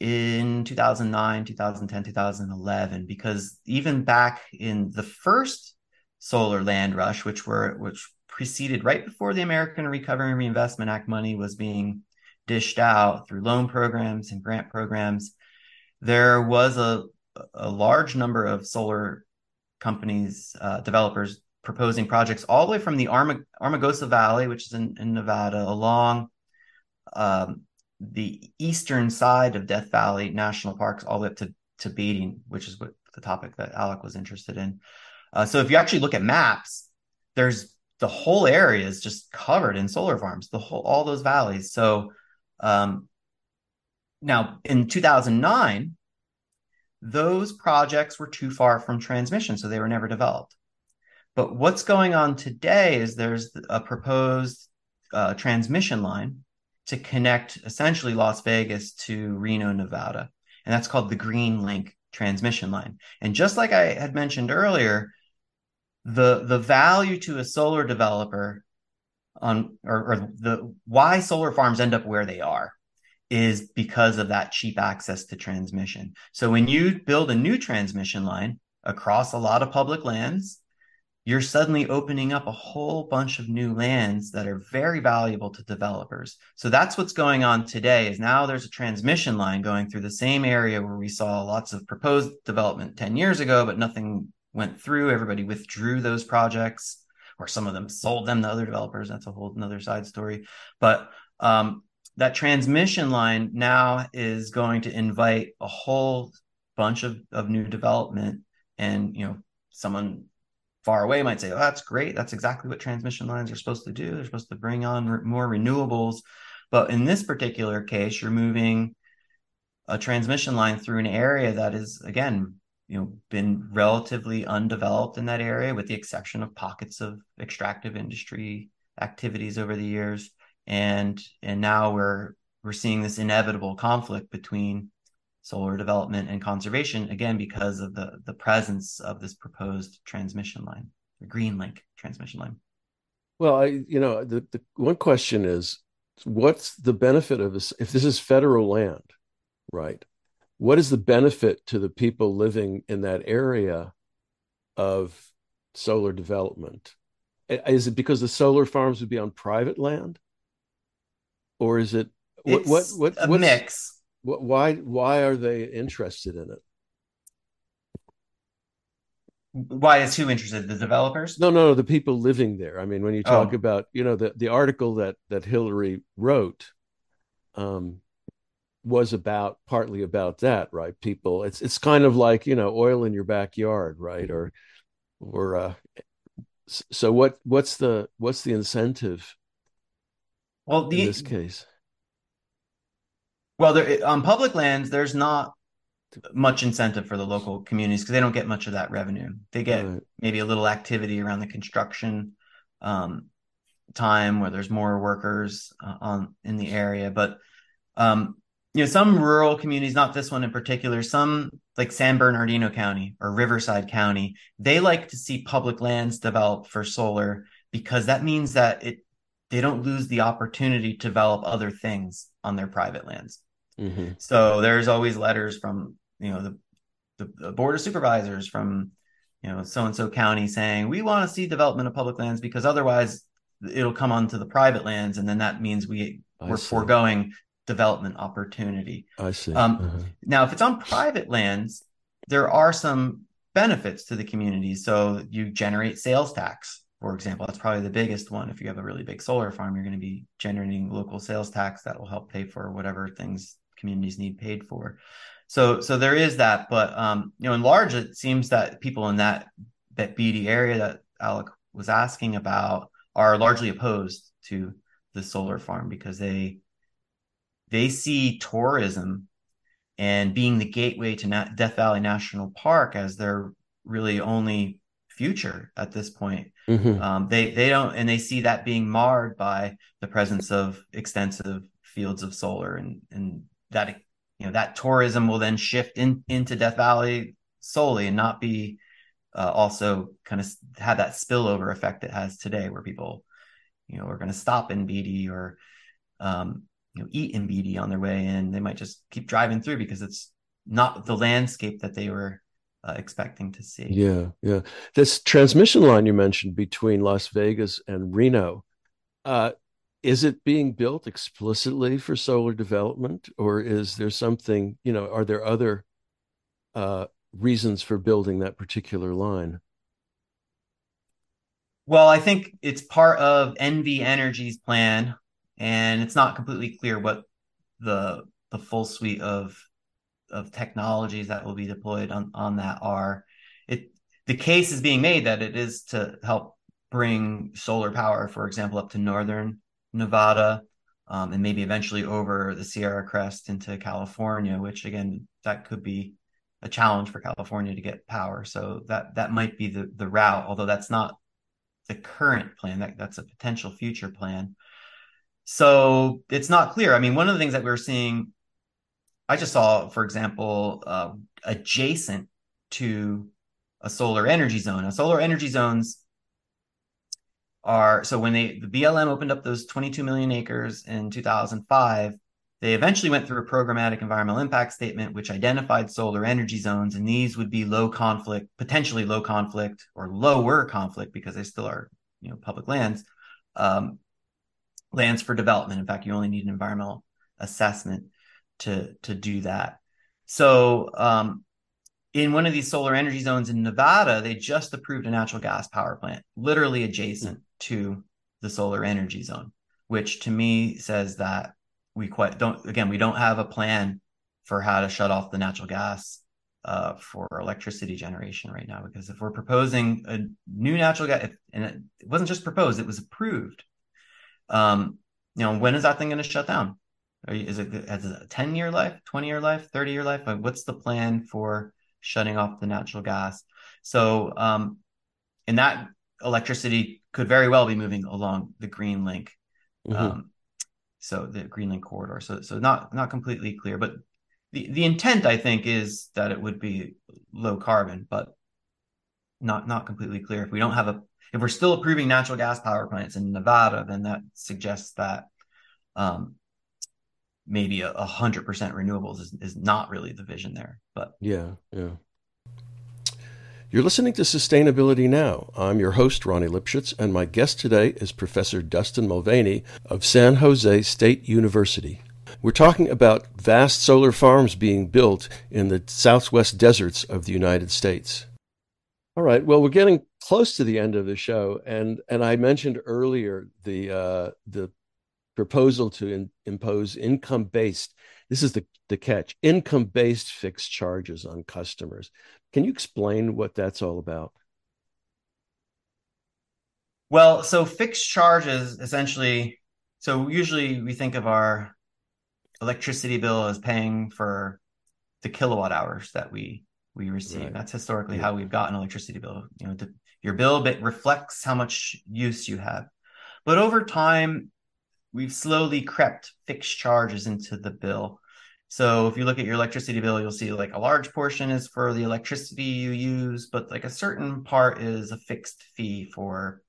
in 2009 2010 2011 because even back in the first solar land rush which were which preceded right before the american recovery and reinvestment act money was being dished out through loan programs and grant programs, there was a, a large number of solar companies, uh, developers proposing projects all the way from the Arma- Armagosa Valley, which is in, in Nevada, along um, the eastern side of Death Valley National Parks, all the way up to, to Beatty, which is what the topic that Alec was interested in. Uh, so if you actually look at maps, there's the whole area is just covered in solar farms, the whole all those valleys. So um, now in 2009, those projects were too far from transmission, so they were never developed. But what's going on today is there's a proposed uh, transmission line to connect essentially Las Vegas to Reno, Nevada. And that's called the Green Link transmission line. And just like I had mentioned earlier, the the value to a solar developer on or, or the why solar farms end up where they are is because of that cheap access to transmission. So when you build a new transmission line across a lot of public lands, you're suddenly opening up a whole bunch of new lands that are very valuable to developers. So that's what's going on today is now there's a transmission line going through the same area where we saw lots of proposed development 10 years ago but nothing went through. Everybody withdrew those projects or some of them sold them to other developers. That's a whole another side story. But um, that transmission line now is going to invite a whole bunch of, of new development and you know someone far away might say oh that's great that's exactly what transmission lines are supposed to do they're supposed to bring on re- more renewables but in this particular case you're moving a transmission line through an area that is again you know been relatively undeveloped in that area with the exception of pockets of extractive industry activities over the years. And and now we're we're seeing this inevitable conflict between solar development and conservation again because of the the presence of this proposed transmission line the green link transmission line. Well i you know the, the one question is what's the benefit of this if this is federal land right what is the benefit to the people living in that area of solar development is it because the solar farms would be on private land or is it what what what a mix? What, why why are they interested in it? Why is who interested? The developers? No, no, no, the people living there. I mean, when you talk oh. about, you know, the the article that that Hilary wrote, um, was about partly about that, right? People, it's it's kind of like you know, oil in your backyard, right? Or or uh, so what? What's the what's the incentive well, the, in this case. Well, there, on public lands, there's not much incentive for the local communities because they don't get much of that revenue. They get right. maybe a little activity around the construction um, time where there's more workers uh, on in the area, but um, you know some rural communities, not this one in particular, some like San Bernardino County or Riverside County, they like to see public lands develop for solar because that means that it they don't lose the opportunity to develop other things on their private lands. Mm-hmm. So there's always letters from you know the, the, the board of supervisors from you know so and so county saying we want to see development of public lands because otherwise it'll come onto the private lands and then that means we I we're see. foregoing development opportunity. I see. Um, uh-huh. Now, if it's on private lands, there are some benefits to the community. So you generate sales tax for example. That's probably the biggest one. If you have a really big solar farm, you're going to be generating local sales tax that will help pay for whatever things communities need paid for. So, so there is that, but um, you know, in large, it seems that people in that that Beatty area that Alec was asking about are largely opposed to the solar farm because they they see tourism and being the gateway to Na- Death Valley National Park as their really only future at this point. Mm-hmm. Um, they they don't and they see that being marred by the presence of extensive fields of solar and and that you know that tourism will then shift in into Death Valley solely and not be uh, also kind of have that spillover effect it has today where people you know are going to stop in Beatty or um, you know eat in Beatty on their way in. They might just keep driving through because it's not the landscape that they were uh, expecting to see. Yeah, yeah. This transmission line you mentioned between Las Vegas and Reno, uh, is it being built explicitly for solar development, or is there something? You know, are there other uh, reasons for building that particular line? Well, I think it's part of NV Energy's plan, and it's not completely clear what the the full suite of of technologies that will be deployed on on that are. It the case is being made that it is to help bring solar power, for example, up to northern Nevada, um, and maybe eventually over the Sierra Crest into California, which again that could be a challenge for California to get power. So that that might be the the route, although that's not the current plan. That that's a potential future plan. So it's not clear. I mean, one of the things that we we're seeing, I just saw, for example, uh, adjacent to a solar energy zone. Now, solar energy zones are so when they the BLM opened up those 22 million acres in 2005, they eventually went through a programmatic environmental impact statement which identified solar energy zones, and these would be low conflict, potentially low conflict or lower conflict because they still are you know public lands, um, lands for development. In fact, you only need an environmental assessment to to do that. So um, in one of these solar energy zones in Nevada, they just approved a natural gas power plant, literally adjacent to the solar energy zone, which to me says that we quite don't, again, we don't have a plan for how to shut off the natural gas uh, for electricity generation right now. Because if we're proposing a new natural gas, and it, it wasn't just proposed, it was approved. Um, you know, when is that thing going to shut down? You, is it has a 10 year life, 20 year life, 30 year life? Like what's the plan for shutting off the natural gas. So, um, and that electricity could very well be moving along the Green Link. Mm-hmm. Um, so the Green Link corridor. So, so not not completely clear, but the the intent I think is that it would be low carbon, but not not completely clear. If we don't have a if we're still approving natural gas power plants in Nevada, then that suggests that um, maybe a hundred percent renewables is, is not really the vision there. But yeah, yeah. You're listening to Sustainability Now. I'm your host, Ronnie Lipschutz, and my guest today is Professor Dustin Mulvaney of San Jose State University. We're talking about vast solar farms being built in the southwest deserts of the United States. All right. Well, we're getting close to the end of the show, and and I mentioned earlier the uh, the proposal to in, impose income based this is the, the catch income based fixed charges on customers can you explain what that's all about well so fixed charges essentially so usually we think of our electricity bill as paying for the kilowatt hours that we we receive right. that's historically yeah. how we've gotten electricity bill you know the, your bill bit reflects how much use you have but over time we've slowly crept fixed charges into the bill. So if you look at your electricity bill, you'll see like a large portion is for the electricity you use, but like a certain part is a fixed fee for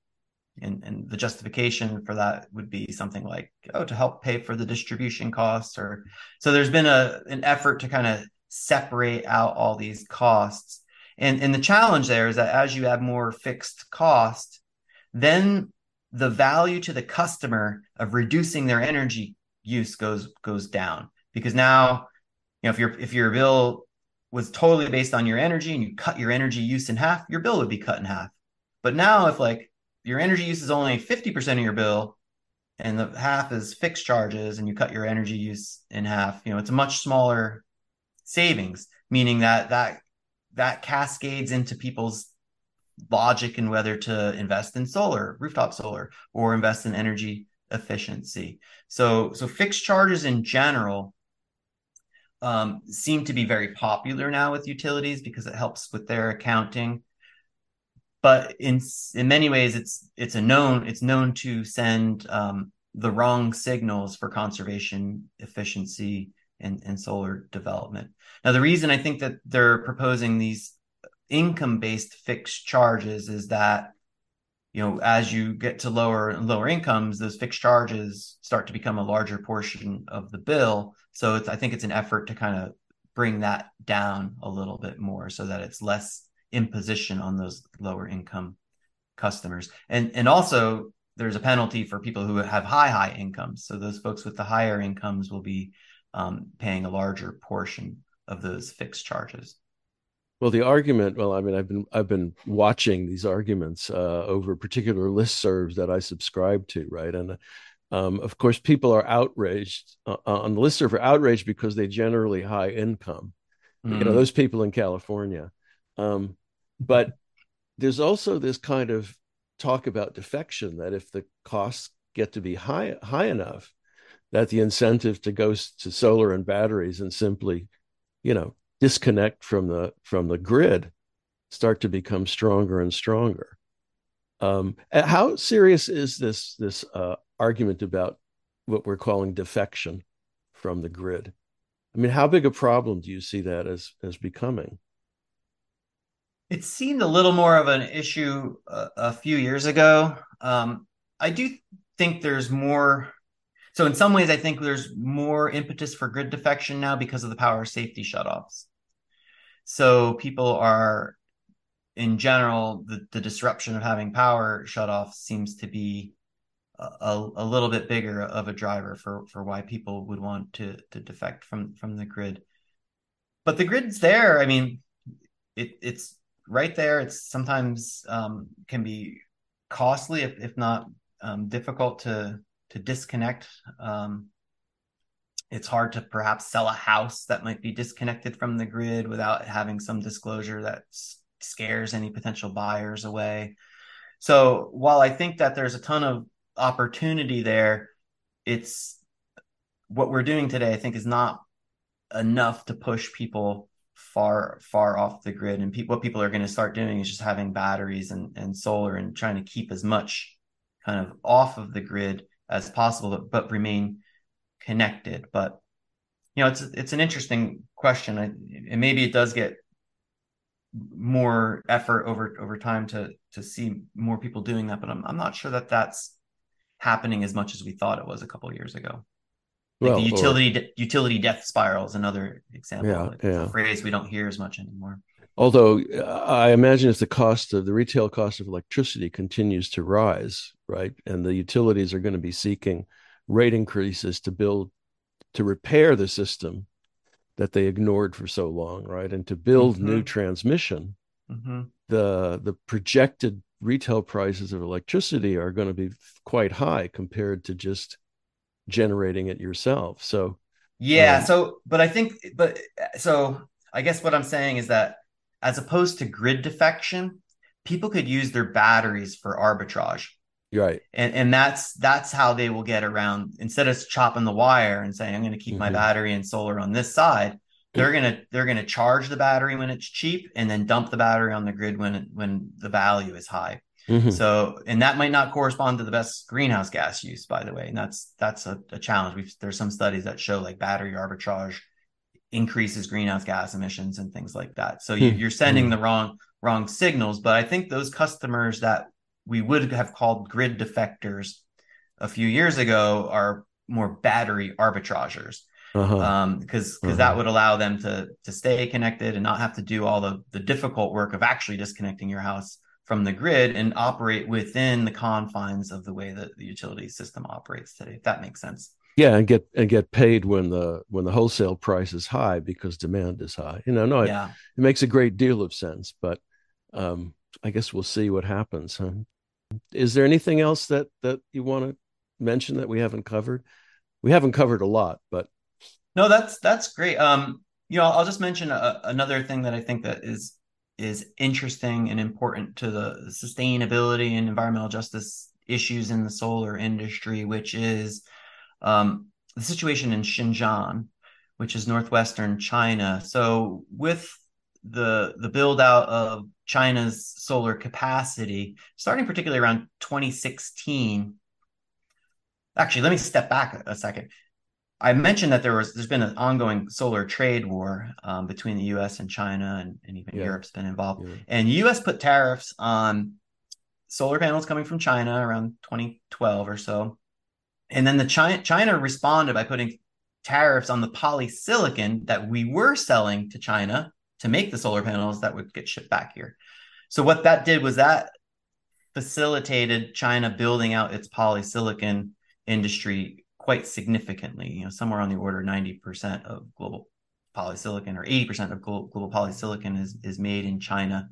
and, and the justification for that would be something like oh to help pay for the distribution costs or so there's been a an effort to kind of separate out all these costs and and the challenge there is that as you have more fixed cost then the value to the customer of reducing their energy use goes goes down. Because now you know if your if your bill was totally based on your energy and you cut your energy use in half your bill would be cut in half. But now if like your energy use is only 50% of your bill and the half is fixed charges and you cut your energy use in half you know it's a much smaller savings meaning that that that cascades into people's logic and whether to invest in solar, rooftop solar, or invest in energy efficiency. So, so fixed charges in general um, seem to be very popular now with utilities because it helps with their accounting. But in in many ways, it's it's a known it's known to send um, the wrong signals for conservation efficiency and, solar development. Now, the reason I think that they're proposing these income based fixed charges is that you know as you get to lower and lower incomes those fixed charges start to become a larger portion of the bill. So it's i think it's an effort to kind of bring that down a little bit more so that it's less imposition on those lower income customers. And and also there's a penalty for people who have high high incomes. So those folks with the higher incomes will be um, paying a larger portion of those fixed charges Well, the argument, well, I mean, I've been I've been watching these arguments uh, over particular listservs that I subscribe to, right? And um, of course, people are outraged uh, on the listserv are outraged because they generally high income. Mm. You know, mm. those people in California. Um, but there's also this kind of talk about defection that if the costs get to be high high enough, that the incentive to go to solar and batteries and simply, you know, disconnect from the from the grid start to become stronger and stronger. Um, how serious is this this uh, argument about what we're calling defection from the grid? I mean, how big a problem do you see that as as becoming? It seemed a little more of an issue a, a few years ago. Um, I do think there's more. So in some ways, I think there's more impetus for grid defection now because of the power safety shutoffs. So people are, in general, the, the disruption of having power shut off seems to be a, a little bit bigger of a driver for for why people would want to to defect from from the grid. But the grid's there. I mean, it it's right there. It's sometimes um, can be costly if if not um, difficult to to disconnect. Um, it's hard to perhaps sell a house that might be disconnected from the grid without having some disclosure that scares any potential buyers away. So while I think that there's a ton of opportunity there, it's what we're doing today, I think, is not enough to push people far far off the grid and pe- what people are going to start doing is just having batteries and, and solar and trying to keep as much kind of off of the grid as possible but, but remain connected. But you know, it's it's an interesting question, I, and maybe it does get more effort over over time to to see more people doing that. But I'm I'm not sure that that's happening as much as we thought it was a couple years ago. Like well, the utility or, utility death spiral is another example. Yeah, like yeah. a phrase we don't hear as much anymore. Although uh, I imagine if the cost of the retail cost of electricity continues to rise, right, and the utilities are going to be seeking rate increases to build to repair the system that they ignored for so long, right? And to build mm-hmm. new transmission, mm-hmm. the the projected retail prices of electricity are going to be quite high compared to just generating it yourself. So yeah, um, so but I think but so I guess what I'm saying is that as opposed to grid defection, people could use their batteries for arbitrage. Right. And and that's that's how they will get around instead of chopping the wire and saying I'm going to keep mm-hmm. my battery and solar on this side, they're going to they're going to charge the battery when it's cheap and then dump the battery on the grid when when the value is high. Mm-hmm. So, and that might not correspond to the best greenhouse gas use, by the way. And that's that's a, a challenge. We've, there's some studies that show like battery arbitrage increases greenhouse gas emissions and things like that. So you, are sending mm-hmm. the wrong wrong signals. But I think those customers that we would have called grid defectors a few years ago are more battery arbitragers because uh-huh. um, because uh-huh. that would allow them to to stay connected and not have to do all the the difficult work of actually disconnecting your house from the grid and operate within the confines of the way that the utility system operates today if that makes sense yeah and get and get paid when the when the wholesale price is high because demand is high you know no yeah. it, it makes a great deal of sense but um i guess we'll see what happens huh? Is there anything else that that you want to mention that we haven't covered? We haven't covered a lot, but no, that's that's great. Um, you know, I'll just mention a, another thing that I think that is is interesting and important to the sustainability and environmental justice issues in the solar industry, which is um, the situation in Xinjiang, which is northwestern China. So, with the the build out of China's solar capacity, starting particularly around 2016. Actually, let me step back a second. I mentioned that there was there's been an ongoing solar trade war um, between the U.S. and China, and, and even yeah. Europe's been involved. Yeah. And U.S. put tariffs on solar panels coming from China around 2012 or so, and then the China China responded by putting tariffs on the polysilicon that we were selling to China to make the solar panels that would get shipped back here. So what that did was that facilitated China building out its polysilicon industry quite significantly, you know, somewhere on the order 90% of global polysilicon, or 80% of global, global polysilicon is, is made in China.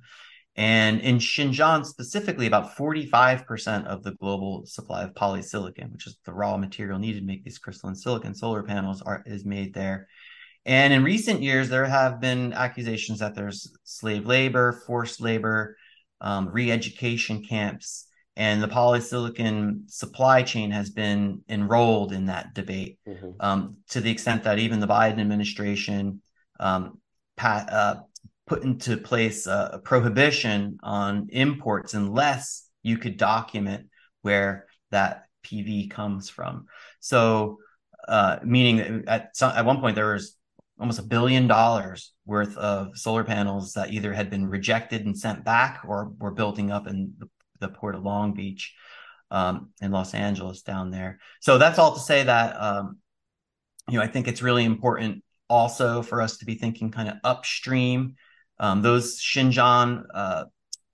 And in Xinjiang specifically, about 45% of the global supply of polysilicon, which is the raw material needed to make these crystalline silicon solar panels, are, is made there. And in recent years, there have been accusations that there's slave labor, forced labor, um, re education camps, and the polysilicon supply chain has been enrolled in that debate mm-hmm. um, to the extent that even the Biden administration um, pat, uh, put into place a, a prohibition on imports unless you could document where that PV comes from. So, uh, meaning that at some, at one point there was almost a billion dollars worth of solar panels that either had been rejected and sent back or were building up in the, port of Long Beach um, in Los Angeles down there. So that's all to say that um, you know I think it's really important also for us to be thinking kind of upstream um, those Xinjiang uh,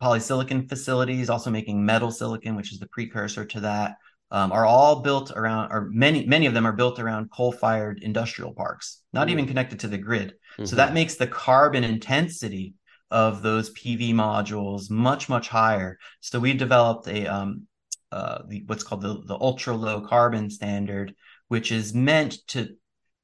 polysilicon facilities, also making metal silicon, which is the precursor to that, um, are all built around, or many many of them are built around coal-fired industrial parks, not mm-hmm. even connected to the grid. Mm-hmm. So that makes the carbon intensity of those PV modules much much higher. So we developed a um, uh, the, what's called the, the ultra low carbon standard, which is meant to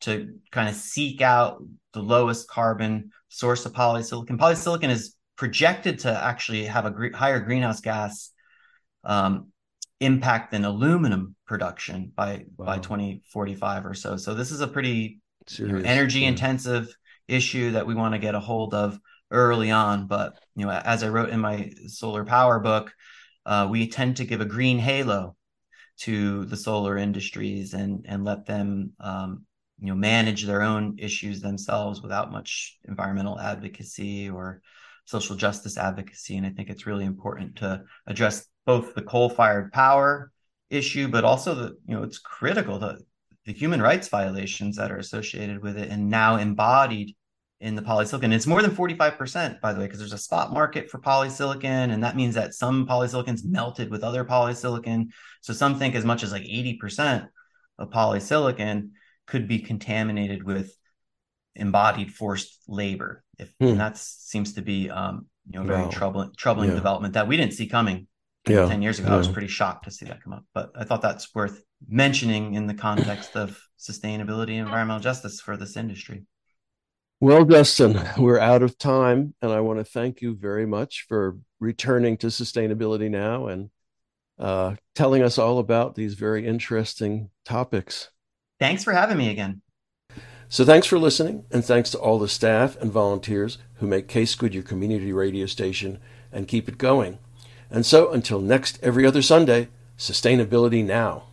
to kind of seek out the lowest carbon source of polysilicon. Polysilicon is projected to actually have a gre- higher greenhouse gas um, impact than aluminum production by wow. by 2045 or so. So this is a pretty you know, energy yeah. intensive issue that we want to get a hold of early on. But you know, as I wrote in my solar power book, uh, we tend to give a green halo to the solar industries and and let them um, you know manage their own issues themselves without much environmental advocacy or social justice advocacy and i think it's really important to address both the coal-fired power issue but also the you know it's critical to the human rights violations that are associated with it and now embodied in the polysilicon. It's more than 45%, by the way, because there's a spot market for polysilicon. And that means that some polysilicons melted with other polysilicon. So some think as much as like 80% of polysilicon could be contaminated with embodied forced labor. If hmm. that seems to be um, you know very wow. troubling troubling yeah. development that we didn't see coming yeah. 10 years ago. Yeah. I was pretty shocked to see that come up. But I thought that's worth mentioning in the context of sustainability and environmental justice for this industry. Well, Justin, we're out of time, and I want to thank you very much for returning to Sustainability Now and uh, telling us all about these very interesting topics. Thanks for having me again. So, thanks for listening, and thanks to all the staff and volunteers who make Case Good your community radio station and keep it going. And so, until next every other Sunday, sustainability now.